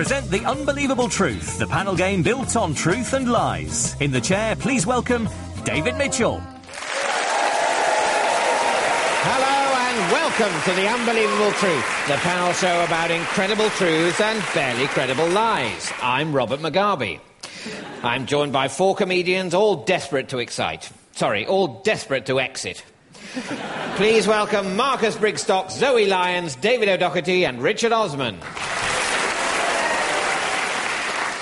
Present The Unbelievable Truth, the panel game built on truth and lies. In the chair, please welcome David Mitchell. Hello and welcome to The Unbelievable Truth, the panel show about incredible truths and fairly credible lies. I'm Robert Mugabe. I'm joined by four comedians, all desperate to excite. Sorry, all desperate to exit. Please welcome Marcus Brigstocke, Zoe Lyons, David O'Doherty, and Richard Osman.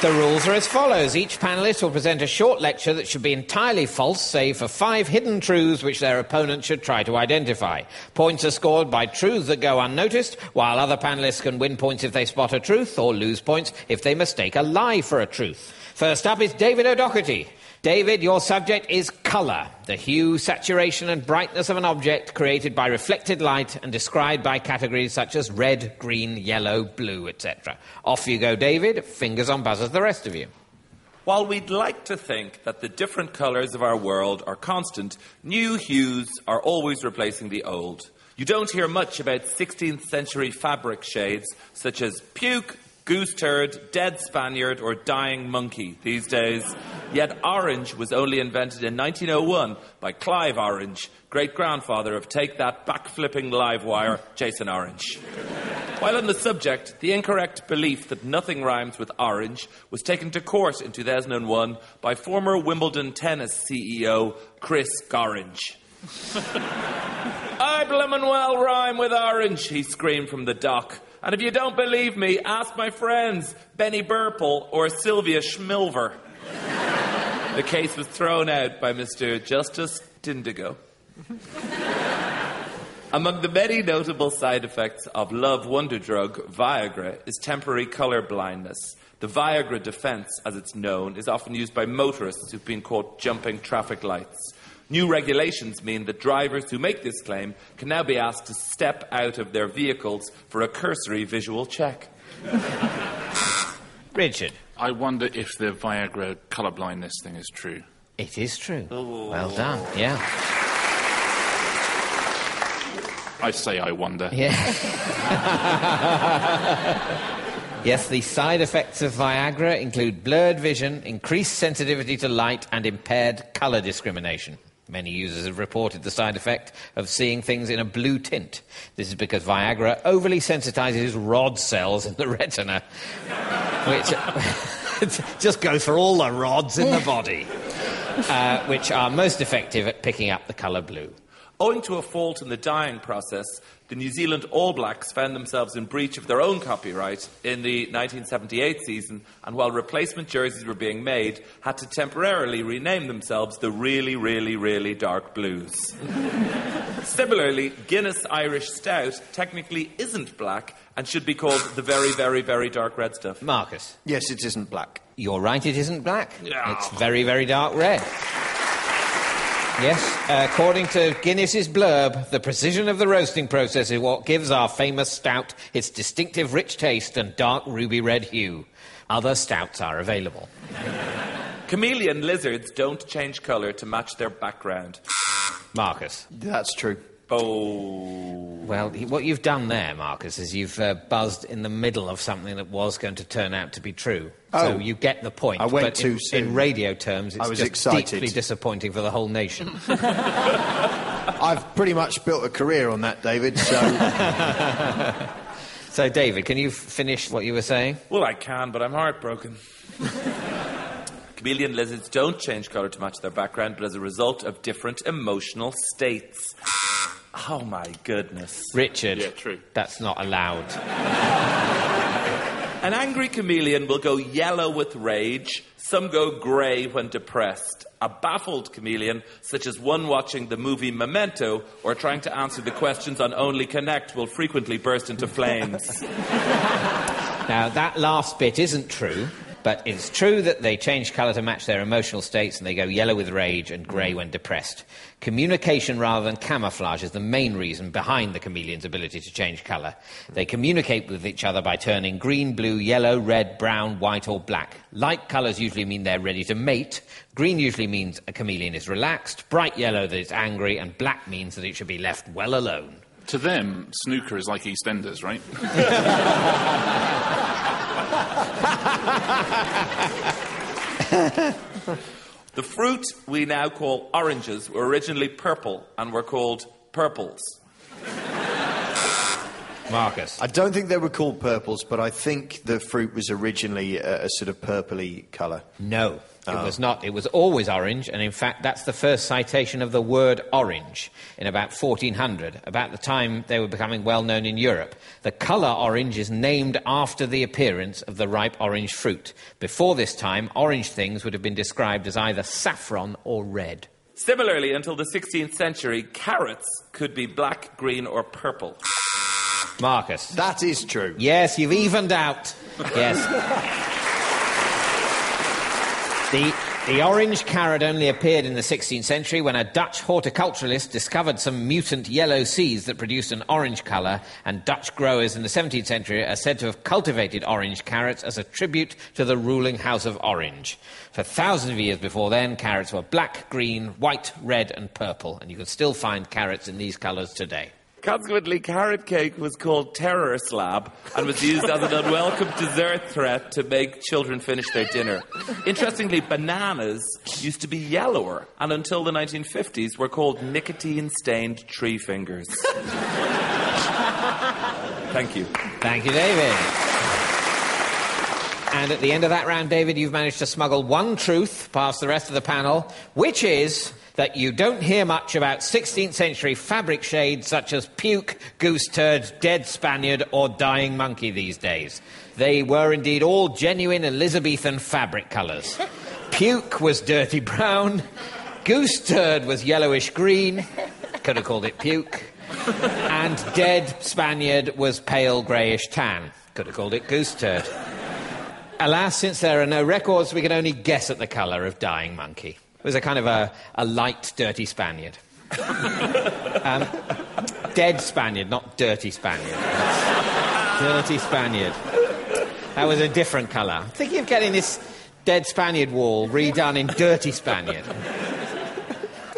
The rules are as follows. Each panelist will present a short lecture that should be entirely false, save for five hidden truths which their opponent should try to identify. Points are scored by truths that go unnoticed, while other panelists can win points if they spot a truth or lose points if they mistake a lie for a truth. First up is David O'Doherty. David, your subject is colour, the hue, saturation, and brightness of an object created by reflected light and described by categories such as red, green, yellow, blue, etc. Off you go, David. Fingers on buzzers, the rest of you. While we'd like to think that the different colours of our world are constant, new hues are always replacing the old. You don't hear much about 16th century fabric shades such as puke, goose turd, dead Spaniard, or dying monkey these days. Yet orange was only invented in 1901 by Clive Orange, great grandfather of Take That back flipping live wire, Jason Orange. While on the subject, the incorrect belief that nothing rhymes with orange was taken to court in 2001 by former Wimbledon tennis CEO Chris Gorange. I blimmin' well rhyme with orange, he screamed from the dock. And if you don't believe me, ask my friends, Benny Burple or Sylvia Schmilver. the case was thrown out by Mr. Justice Dindigo. Among the many notable side effects of love wonder drug Viagra is temporary color blindness. The Viagra defense, as it's known, is often used by motorists who've been caught jumping traffic lights. New regulations mean that drivers who make this claim can now be asked to step out of their vehicles for a cursory visual check. Richard. I wonder if the Viagra colour blindness thing is true. It is true. Oh. Well done. Yeah. I say I wonder. Yeah. yes, the side effects of Viagra include blurred vision, increased sensitivity to light, and impaired colour discrimination. Many users have reported the side effect of seeing things in a blue tint. This is because Viagra overly sensitizes rod cells in the retina, which just goes for all the rods in the body, uh, which are most effective at picking up the colour blue. Owing to a fault in the dyeing process, the New Zealand All Blacks found themselves in breach of their own copyright in the 1978 season, and while replacement jerseys were being made, had to temporarily rename themselves the Really, Really, Really Dark Blues. Similarly, Guinness Irish Stout technically isn't black and should be called the Very, Very, Very Dark Red Stuff. Marcus. Yes, it isn't black. You're right, it isn't black. Yeah. It's very, very dark red. Yes, uh, according to Guinness's blurb, the precision of the roasting process is what gives our famous stout its distinctive rich taste and dark ruby red hue. Other stouts are available. Chameleon lizards don't change colour to match their background. Marcus. That's true. Oh. Well, he- what you've done there, Marcus, is you've uh, buzzed in the middle of something that was going to turn out to be true. Oh. So you get the point. I went but too in, soon. in radio terms, it's I was just excited. deeply disappointing for the whole nation. I've pretty much built a career on that, David, so so, David, can you f- finish what you were saying? Well, I can, but I'm heartbroken. Chameleon lizards don't change colour to match their background, but as a result of different emotional states. Oh my goodness. Richard. Yeah, true. That's not allowed. An angry chameleon will go yellow with rage, some go grey when depressed. A baffled chameleon, such as one watching the movie Memento or trying to answer the questions on Only Connect, will frequently burst into flames. Now, that last bit isn't true, but it's true that they change colour to match their emotional states and they go yellow with rage and grey when depressed. Communication rather than camouflage is the main reason behind the chameleon's ability to change colour. They communicate with each other by turning green, blue, yellow, red, brown, white, or black. Light colours usually mean they're ready to mate. Green usually means a chameleon is relaxed. Bright yellow that it's angry. And black means that it should be left well alone. To them, snooker is like EastEnders, right? The fruit we now call oranges were originally purple and were called purples. Marcus. I don't think they were called purples, but I think the fruit was originally a, a sort of purpley colour. No, it was oh. not. It was always orange, and in fact, that's the first citation of the word orange in about 1400, about the time they were becoming well known in Europe. The colour orange is named after the appearance of the ripe orange fruit. Before this time, orange things would have been described as either saffron or red. Similarly, until the 16th century, carrots could be black, green, or purple. Marcus. That is true. Yes, you've evened out. Yes. The, the orange carrot only appeared in the 16th century when a Dutch horticulturalist discovered some mutant yellow seeds that produced an orange colour, and Dutch growers in the 17th century are said to have cultivated orange carrots as a tribute to the ruling House of Orange. For thousands of years before then, carrots were black, green, white, red, and purple, and you can still find carrots in these colours today. Consequently, carrot cake was called terror slab and was used as an unwelcome dessert threat to make children finish their dinner. Interestingly, bananas used to be yellower and until the 1950s were called nicotine stained tree fingers. Thank you. Thank you, David. And at the end of that round, David, you've managed to smuggle one truth past the rest of the panel, which is that you don't hear much about 16th century fabric shades such as puke, goose turd, dead Spaniard, or dying monkey these days. They were indeed all genuine Elizabethan fabric colours. Puke was dirty brown, goose turd was yellowish green, could have called it puke, and dead Spaniard was pale greyish tan, could have called it goose turd. Alas, since there are no records, we can only guess at the colour of dying monkey. It was a kind of a, a light, dirty Spaniard. um, dead Spaniard, not dirty Spaniard. Dirty Spaniard. That was a different colour. I'm thinking of getting this dead Spaniard wall redone in dirty Spaniard.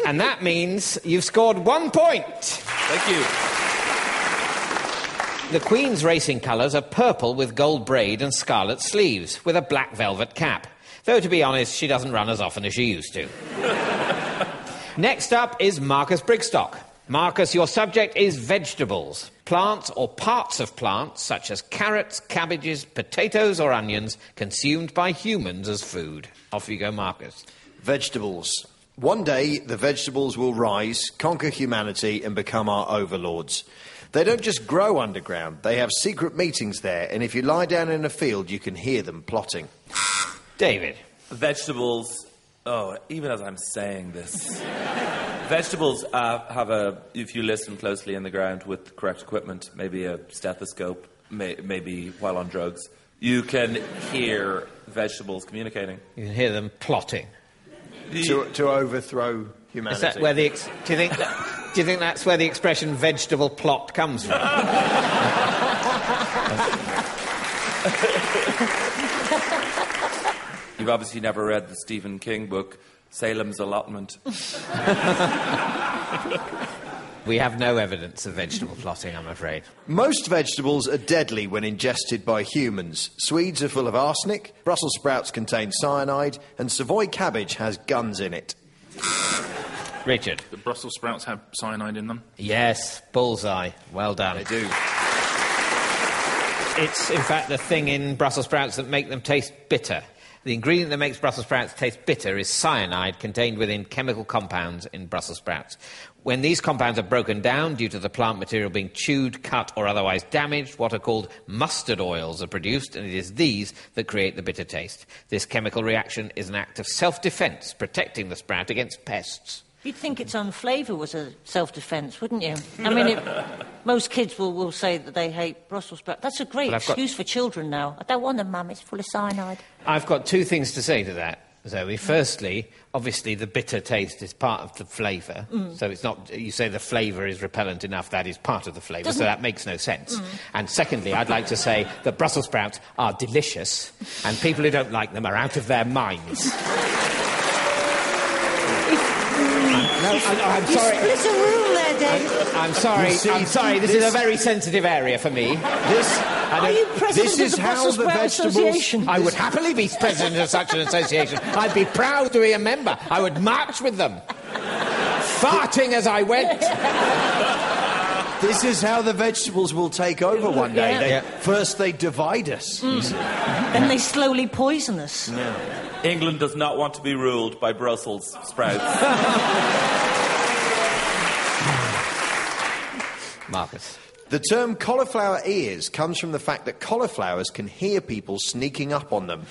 And that means you've scored one point. Thank you. The Queen's racing colours are purple with gold braid and scarlet sleeves, with a black velvet cap. Though, to be honest, she doesn't run as often as she used to. Next up is Marcus Brigstocke. Marcus, your subject is vegetables. Plants or parts of plants, such as carrots, cabbages, potatoes, or onions, consumed by humans as food. Off you go, Marcus. Vegetables. One day, the vegetables will rise, conquer humanity, and become our overlords. They don't just grow underground, they have secret meetings there, and if you lie down in a field, you can hear them plotting. David. Vegetables. Oh, even as I'm saying this. Vegetables uh, have a, if you listen closely in the ground with the correct equipment, maybe a stethoscope, may, maybe while on drugs, you can hear vegetables communicating. You can hear them plotting. To, to overthrow humanity. Is humanity. that where the ex- do you think that, do you think that's where the expression vegetable plot comes from? You've obviously never read the Stephen King book, Salem's Allotment. We have no evidence of vegetable plotting, I'm afraid. Most vegetables are deadly when ingested by humans. Swedes are full of arsenic, Brussels sprouts contain cyanide, and Savoy cabbage has guns in it. Richard. The Brussels sprouts have cyanide in them. Yes, bullseye. Well done. They do. It's, in fact, the thing in Brussels sprouts that make them taste bitter. The ingredient that makes Brussels sprouts taste bitter is cyanide contained within chemical compounds in Brussels sprouts. When these compounds are broken down due to the plant material being chewed, cut, or otherwise damaged, what are called mustard oils are produced, and it is these that create the bitter taste. This chemical reaction is an act of self defense, protecting the sprout against pests. You'd think its own flavour was a self-defence, wouldn't you? I mean, it, most kids will, will say that they hate Brussels sprouts. That's a great I've got- excuse for children now. I don't want them, Mum. It's full of cyanide. I've got two things to say to that, Zoe. Firstly, obviously the bitter taste is part of the flavour. Mm. So it's not, you say the flavour is repellent enough, that is part of the flavour, so that makes no sense. Mm. And secondly, I'd like to say that Brussels sprouts are delicious, and people who don't like them are out of their minds. no, I, I'm sorry. split a room there, Dave? I'm sorry. See, I'm sorry. This, is a very sensitive area for me. This, Are you president this is of the how Brussels the Sprout vegetables. Association? I would happily be president of such an association. I'd be proud to be a member. I would march with them, farting as I went. This is how the vegetables will take over one day. Yeah. They, Yeah. First, they divide us. Mm. Then they slowly poison us. England does not want to be ruled by Brussels sprouts. Marcus. The term cauliflower ears comes from the fact that cauliflowers can hear people sneaking up on them.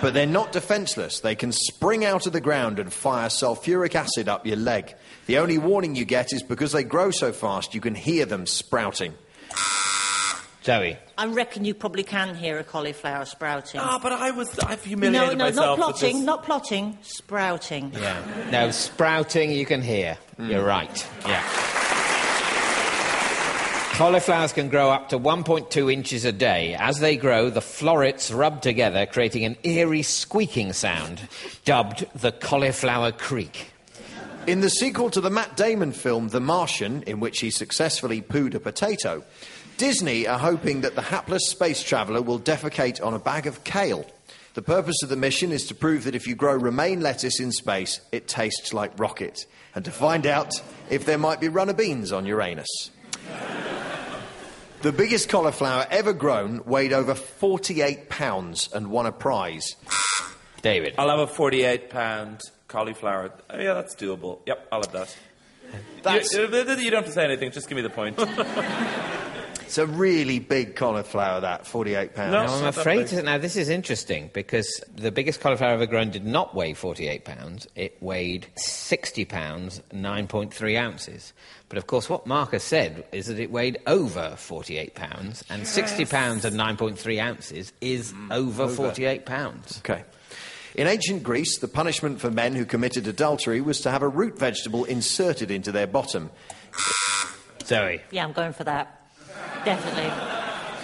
But they're not defenseless. They can spring out of the ground and fire sulfuric acid up your leg. The only warning you get is because they grow so fast, you can hear them sprouting. Zoe. I reckon you probably can hear a cauliflower sprouting. Ah, but I was I've no, humiliated no, not myself with plotting, this. not plotting, sprouting. Yeah. No, sprouting you can hear. You're right. Yeah. Cauliflowers can grow up to 1.2 inches a day. As they grow, the florets rub together, creating an eerie squeaking sound, dubbed the cauliflower creak. In the sequel to the Matt Damon film The Martian, in which he successfully pooed a potato, Disney are hoping that the hapless space traveller will defecate on a bag of kale. The purpose of the mission is to prove that if you grow romaine lettuce in space, it tastes like rocket, and to find out if there might be runner beans on Uranus. The biggest cauliflower ever grown weighed over 48 pounds and won a prize. David. I'll have a 48 pound cauliflower. Oh, yeah, that's doable. Yep, I'll have that. That's- You, you don't have to say anything, just give me the point. It's a really big cauliflower, that 48 pounds. No. Now, I'm not that afraid to, now this is interesting because the biggest cauliflower ever grown did not weigh 48 pounds. It weighed 60 pounds, 9.3 ounces. But of course, what Marcus said is that it weighed over 48 pounds, and 60 pounds and 9.3 ounces is mm. over 48 pounds. Okay. In ancient Greece, the punishment for men who committed adultery was to have a root vegetable inserted into their bottom. Zoe. Yeah, I'm going for that. Definitely.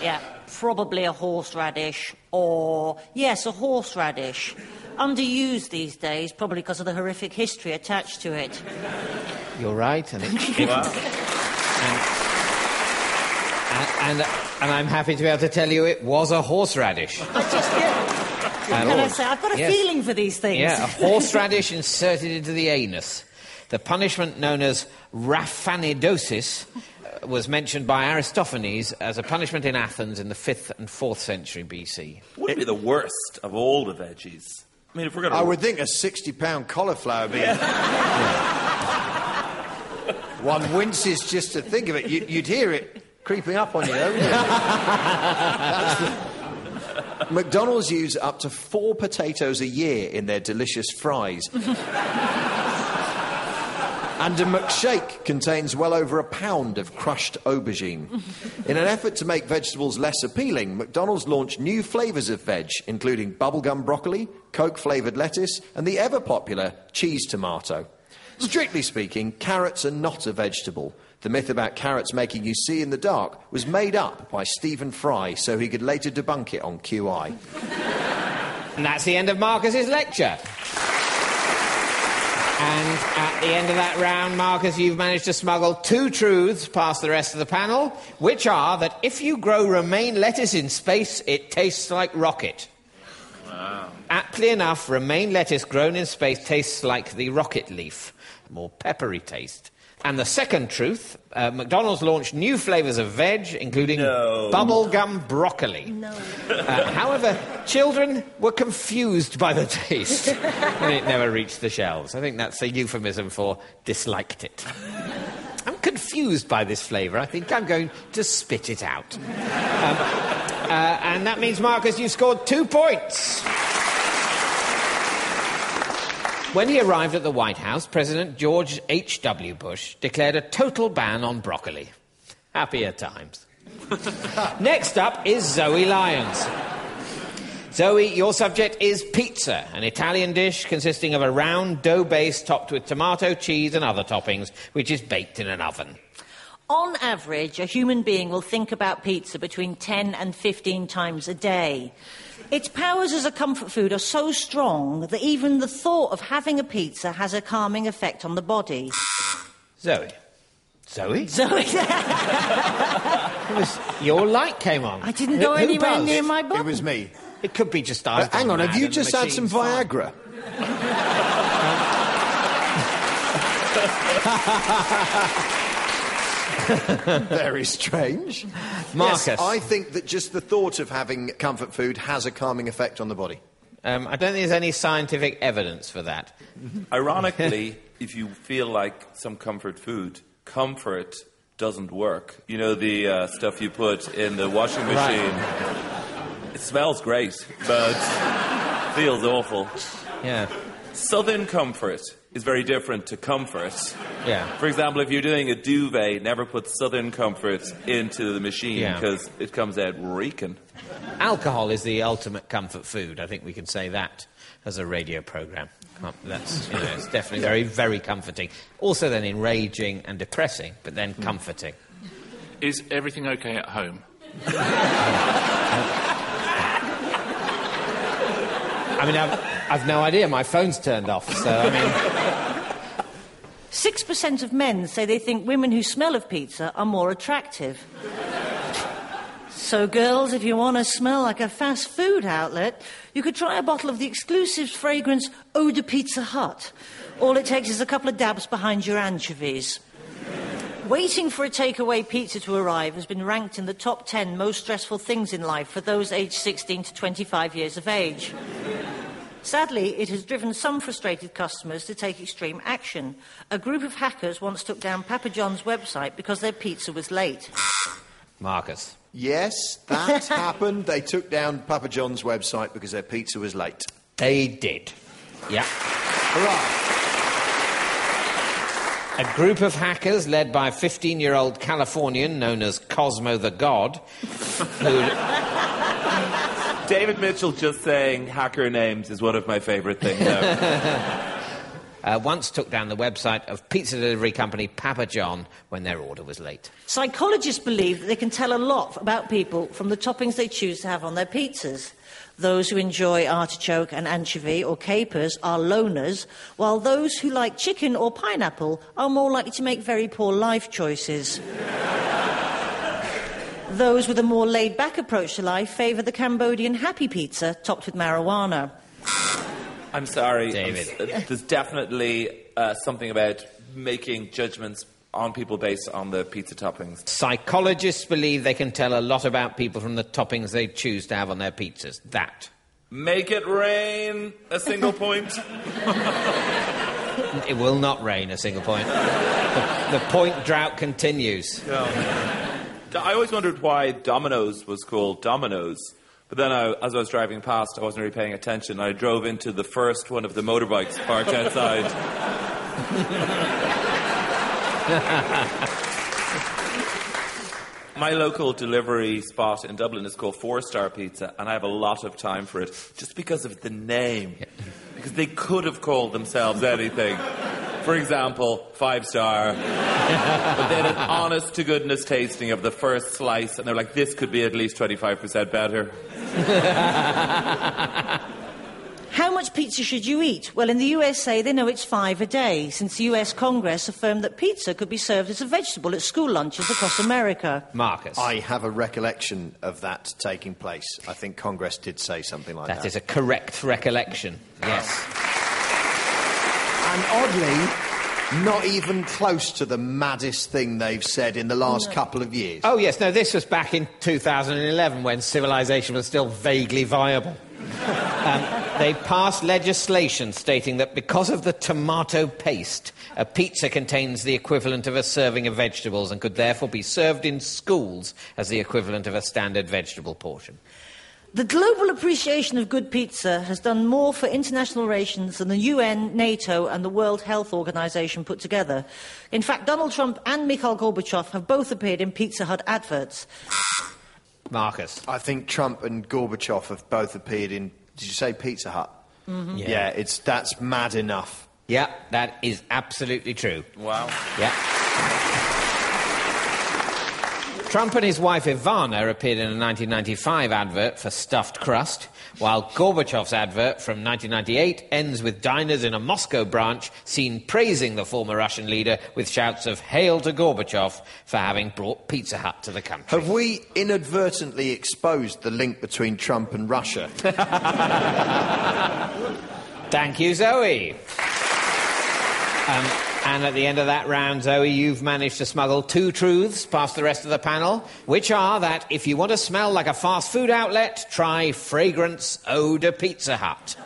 Yeah, probably a horseradish or, yes, a horseradish. Underused these days, probably because of the horrific history attached to it. You're right, and, it, it- and, and, and I'm happy to be able to tell you it was a horseradish. I just, yeah. And Can I say, I've got a Yes. feeling for these things. Yeah, a horseradish inserted into the anus. The punishment known as raphanidosis was mentioned by Aristophanes as a punishment in Athens in the 5th and 4th century BC. Would be the worst of all the veggies. I mean, if we're going to. I would think a 60 pound cauliflower being. One winces just to think of it. You, you'd hear it creeping up on you, though, wouldn't you? The- McDonald's use up to four potatoes a year in their delicious fries. And a McShake contains well over a pound of crushed aubergine. In an effort to make vegetables less appealing, McDonald's launched new flavours of veg, including bubblegum broccoli, Coke flavoured lettuce, and the ever popular cheese tomato. Strictly speaking, carrots are not a vegetable. The myth about carrots making you see in the dark was made up by Stephen Fry so he could later debunk it on QI. And that's the end of Marcus's lecture. And at the end of that round, Marcus, you've managed to smuggle two truths past the rest of the panel, which are that if you grow romaine lettuce in space, it tastes like rocket. Wow. Aptly enough, romaine lettuce grown in space tastes like the rocket leaf, more peppery taste. And the second truth, uh, McDonald's launched new flavours of veg, including No. bubblegum broccoli. No. Uh, however, children were confused by the taste and it never reached the shelves. I think that's a euphemism for disliked it. I'm confused by this flavour. I think I'm going to spit it out. Um, uh, and that means, Marcus, you scored two points. When he arrived at the White House, President George H.W. Bush declared a total ban on broccoli. Happier times. Next up is Zoe Lyons. Zoe, your subject is pizza, an Italian dish consisting of a round dough base topped with tomato, cheese, and other toppings, which is baked in an oven. On average, a human being will think about pizza between 10 and 15 times a day. Its powers as a comfort food are so strong that even the thought of having a pizza has a calming effect on the body. Zoe. Zoe? Zoe, It was your light came on. I didn't Who- go who anywhere buzzed? near my button. It was me. It could be just I. Hang on, have you just had some Viagra? Very strange. Marcus. Yes, I think that just the thought of having comfort food has a calming effect on the body. Um, I don't think there's any scientific evidence for that. Ironically, if you feel like some comfort food, comfort doesn't work. You know the uh, stuff you put in the washing machine. It smells great, but feels awful. Yeah. Southern comfort is very different to comfort. Yeah. For example, if you're doing a duvet, never put Southern comfort into the machine Yeah. because it comes out reeking. Alcohol is the ultimate comfort food. I think we can say that as a radio program. That's, you know, it's definitely very, very comforting. Also, then enraging and depressing, but then comforting. Is everything okay at home? I mean, I've, I've no idea. My phone's turned off, so I mean, 6% of men say they think women who smell of pizza are more attractive. So, girls, if you want to smell like a fast food outlet, you could try a bottle of the exclusive fragrance Eau de Pizza Hut. All it takes is a couple of dabs behind your anchovies. Waiting for a takeaway pizza to arrive has been ranked in the top 10 most stressful things in life for those aged 16 to 25 years of age. Sadly, it has driven some frustrated customers to take extreme action. A group of hackers once took down Papa John's website because their pizza was late. Marcus. Yes, that happened. They took down Papa John's website because their pizza was late. They did. Yeah. Hurrah! A group of hackers led by a 15 year old Californian known as Cosmo the God, who. David Mitchell just saying hacker names is one of my favourite things. now. Uh, once took down the website of pizza delivery company Papa John when their order was late. Psychologists believe that they can tell a lot about people from the toppings they choose to have on their pizzas. Those who enjoy artichoke and anchovy or capers are loners, while those who like chicken or pineapple are more likely to make very poor life choices. Those with a more laid back approach to life favour the Cambodian happy pizza topped with marijuana. I'm sorry. David. I'm uh, there's definitely uh, something about making judgments on people based on the pizza toppings. Psychologists believe they can tell a lot about people from the toppings they choose to have on their pizzas. That. Make it rain, a single point. It will not rain a single point. The, the point drought continues. I always wondered why Domino's was called Domino's. But then, I, as I was driving past, I wasn't really paying attention. I drove into the first one of the motorbikes parked outside. My local delivery spot in Dublin is called Four Star Pizza, and I have a lot of time for it just because of the name. Because they could have called themselves anything. For example, Five Star. but they had an honest to goodness tasting of the first slice, and they're like, this could be at least 25% better. How much pizza should you eat? Well, in the USA, they know it's five a day, since the US Congress affirmed that pizza could be served as a vegetable at school lunches across America. Marcus. I have a recollection of that taking place. I think Congress did say something like that. That is a correct recollection. Yes. And oddly, not even close to the maddest thing they've said in the last couple of years. Oh, yes, no, this was back in 2011 when civilization was still vaguely viable. Um, they passed legislation stating that because of the tomato paste, a pizza contains the equivalent of a serving of vegetables and could therefore be served in schools as the equivalent of a standard vegetable portion. The global appreciation of good pizza has done more for international relations than the UN, NATO, and the World Health Organization put together. In fact, Donald Trump and Mikhail Gorbachev have both appeared in Pizza Hut adverts. Marcus. I think Trump and Gorbachev have both appeared in. Did you say Pizza Hut? Mm-hmm. Yeah. it's that's mad enough. Yeah, that is absolutely true. Wow. Yeah. Trump and his wife Ivana appeared in a 1995 advert for stuffed crust, while Gorbachev's advert from 1998 ends with diners in a Moscow branch seen praising the former Russian leader with shouts of Hail to Gorbachev for having brought Pizza Hut to the country. Have we inadvertently exposed the link between Trump and Russia? Thank you, Zoe. Um, and at the end of that round, Zoe, you've managed to smuggle two truths past the rest of the panel, which are that if you want to smell like a fast food outlet, try Fragrance Eau de Pizza Hut.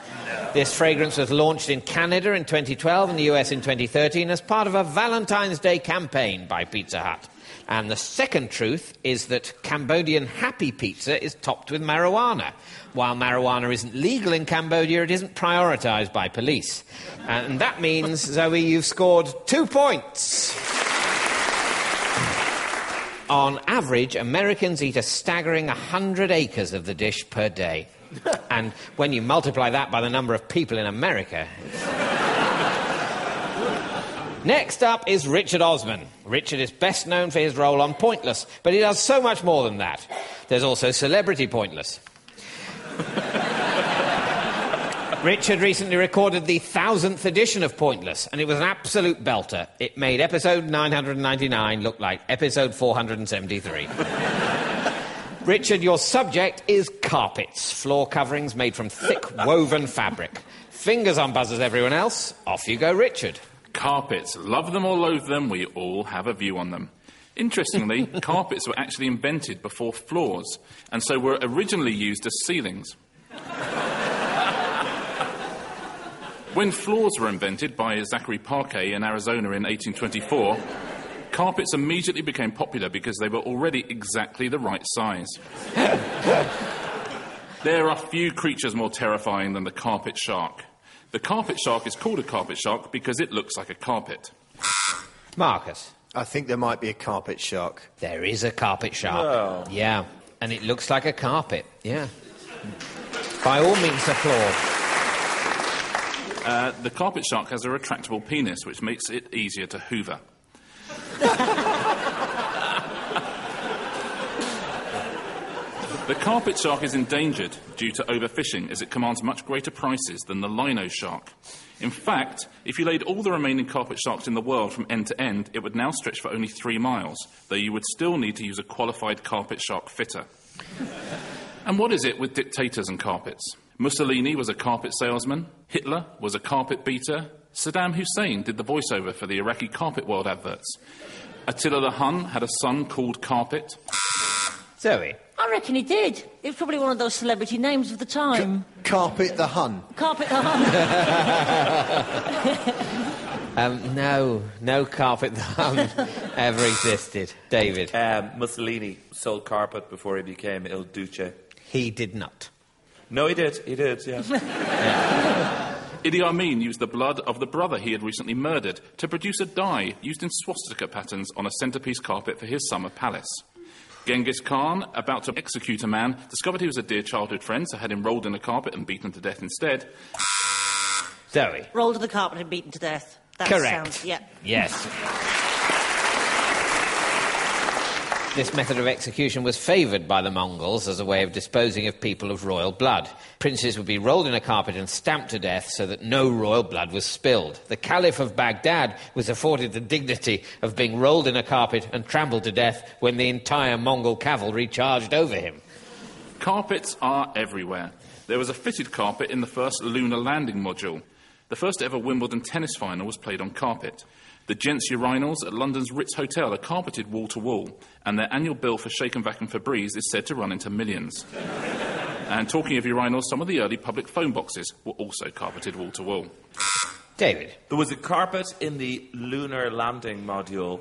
This fragrance was launched in Canada in 2012 and the US in 2013 as part of a Valentine's Day campaign by Pizza Hut. And the second truth is that Cambodian Happy Pizza is topped with marijuana. While marijuana isn't legal in Cambodia, it isn't prioritised by police. And that means, Zoe, you've scored two points. On average, Americans eat a staggering 100 acres of the dish per day. and when you multiply that by the number of people in America. Next up is Richard Osman. Richard is best known for his role on Pointless, but he does so much more than that. There's also Celebrity Pointless. Richard recently recorded the thousandth edition of Pointless, and it was an absolute belter. It made episode 999 look like episode 473. Richard, your subject is carpets, floor coverings made from thick woven fabric. Fingers on buzzers, everyone else. Off you go, Richard. Carpets. Love them or loathe them, we all have a view on them. Interestingly, carpets were actually invented before floors, and so were originally used as ceilings. When floors were invented by Zachary Parquet in Arizona in 1824, carpets immediately became popular because they were already exactly the right size. there are few creatures more terrifying than the carpet shark. The carpet shark is called a carpet shark because it looks like a carpet. Marcus. I think there might be a carpet shark. There is a carpet shark. Yeah, and it looks like a carpet. Yeah. By all means, applaud. Uh, the carpet shark has a retractable penis, which makes it easier to hoover. the carpet shark is endangered due to overfishing as it commands much greater prices than the lino shark. In fact, if you laid all the remaining carpet sharks in the world from end to end, it would now stretch for only three miles, though you would still need to use a qualified carpet shark fitter. and what is it with dictators and carpets? Mussolini was a carpet salesman, Hitler was a carpet beater, Saddam Hussein did the voiceover for the Iraqi Carpet World adverts. Attila the Hun had a son called Carpet. Zoe. I reckon he did. It was probably one of those celebrity names of the time. Carpet the Hun. Carpet the Hun. Um, no, no carpet the Hun ever existed. David. Um, Mussolini sold carpet before he became Il Duce. He did not. No, he did. He did, yeah. Idi Amin used the blood of the brother he had recently murdered to produce a dye used in swastika patterns on a centerpiece carpet for his summer palace. Genghis Khan, about to execute a man, discovered he was a dear childhood friend, so had him rolled in a carpet and beaten to death instead. Zoe. Rolled in the carpet and beaten to death. That Correct. Sounds, yeah. Yes. This method of execution was favoured by the Mongols as a way of disposing of people of royal blood. Princes would be rolled in a carpet and stamped to death so that no royal blood was spilled. The Caliph of Baghdad was afforded the dignity of being rolled in a carpet and trampled to death when the entire Mongol cavalry charged over him. Carpets are everywhere. There was a fitted carpet in the first lunar landing module. The first ever Wimbledon tennis final was played on carpet. The gents' urinals at London's Ritz Hotel are carpeted wall to wall, and their annual bill for Shake and Vac and Febreze is said to run into millions. and talking of urinals, some of the early public phone boxes were also carpeted wall to wall. David. There was a carpet in the lunar landing module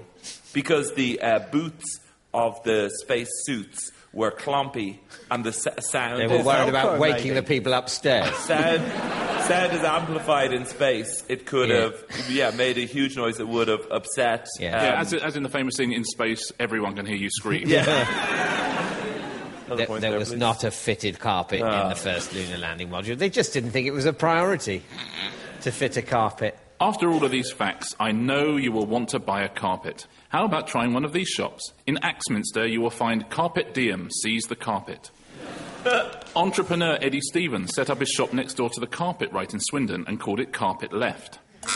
because the uh, boots of the space suits were clumpy and the s- sound They were is worried about waking maybe. the people upstairs. sound sound is amplified in space. It could Yeah. have yeah made a huge noise that would have upset. Yeah. yeah, um, as, as in the famous thing in space, everyone can hear you scream. another There, there there, was please. not a fitted carpet in Ah. the first lunar landing module. They just didn't think it was a priority to fit a carpet. After all of these facts, I know you will want to buy a carpet. How about trying one of these shops? In Axminster, you will find Carpet Diem Seize the Carpet. Entrepreneur Eddie Stevens set up his shop next door to the Carpet Right in Swindon and called it Carpet Left.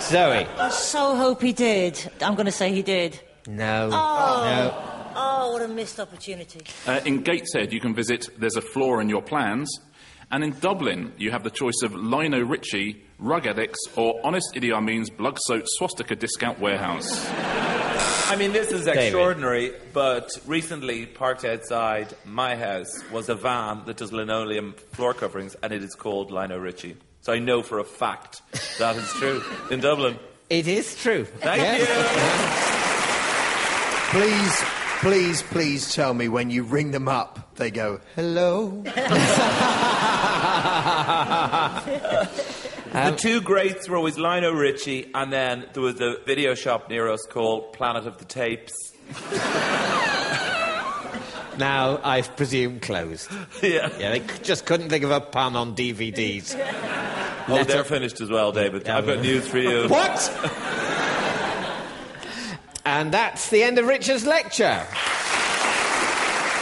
Zoe. I so hope he did. I'm going to say he did. No. Oh. Oh, what a missed opportunity. Uh, in Gateshead, you can visit There's a Flaw in Your Plans. And in Dublin, you have the choice of Lino Ritchie, Rug Addicts, or Honest Idi Amin's Blood Soaked Swastika Discount Warehouse. I mean, this is extraordinary, but recently, parked outside my house was a van that does linoleum floor coverings, and it is called Lino Ritchie. So I know for a fact that is true in Dublin. It is true. Thank Yes. you. Please, please, please tell me when you ring them up, they go, hello. the um, two greats were always Lino Richie, and then there was a video shop near us called Planet of the Tapes. Now, I presume closed. yeah. Yeah, they just couldn't think of a pun on DVDs. Oh, Let they're up- finished as well, David. Yeah, I've got news for you. What? and that's the end of Richard's lecture.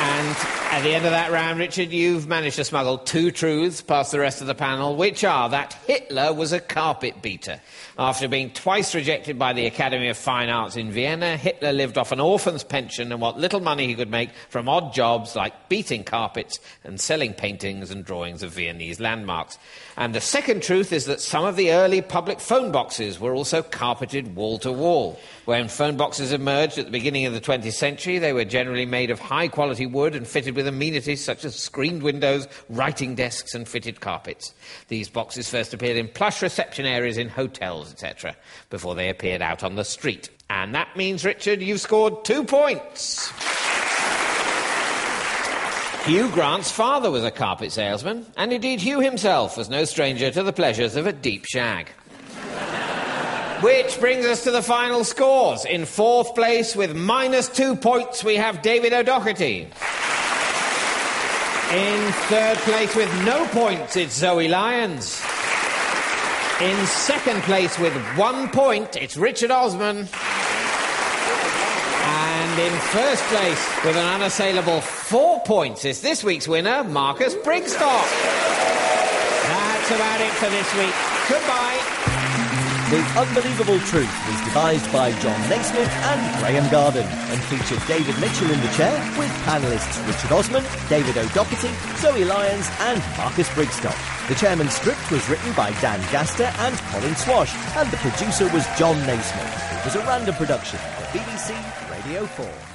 And at the end of that round, Richard, you've managed to smuggle two truths past the rest of the panel, which are that Hitler was a carpet beater. After being twice rejected by the Academy of Fine Arts in Vienna, Hitler lived off an orphan's pension and what little money he could make from odd jobs like beating carpets and selling paintings and drawings of Viennese landmarks. And the second truth is that some of the early public phone boxes were also carpeted wall to wall. When phone boxes emerged at the beginning of the 20th century, they were generally made of high quality wood and fitted with amenities such as screened windows, writing desks, and fitted carpets. These boxes first appeared in plush reception areas in hotels, etc., before they appeared out on the street. And that means, Richard, you've scored two points. Hugh Grant's father was a carpet salesman, and indeed Hugh himself was no stranger to the pleasures of a deep shag. Which brings us to the final scores. In fourth place, with minus two points, we have David O'Doherty. In third place, with no points, it's Zoe Lyons. In second place, with one point, it's Richard Osman. And in first place, with an unassailable four points, is this week's winner, Marcus Brigstocke. That's about it for this week. Goodbye. The Unbelievable Truth was devised by Jon Naismith and Graham Garden and featured David Mitchell in the chair with panellists Richard Osman, David O'Doherty, Zoe Lyons and Marcus Brigstocke. The chairman's script was written by Dan Gaster and Colin Swash and the producer was Jon Naismith. It was a random production for BBC Radio 4.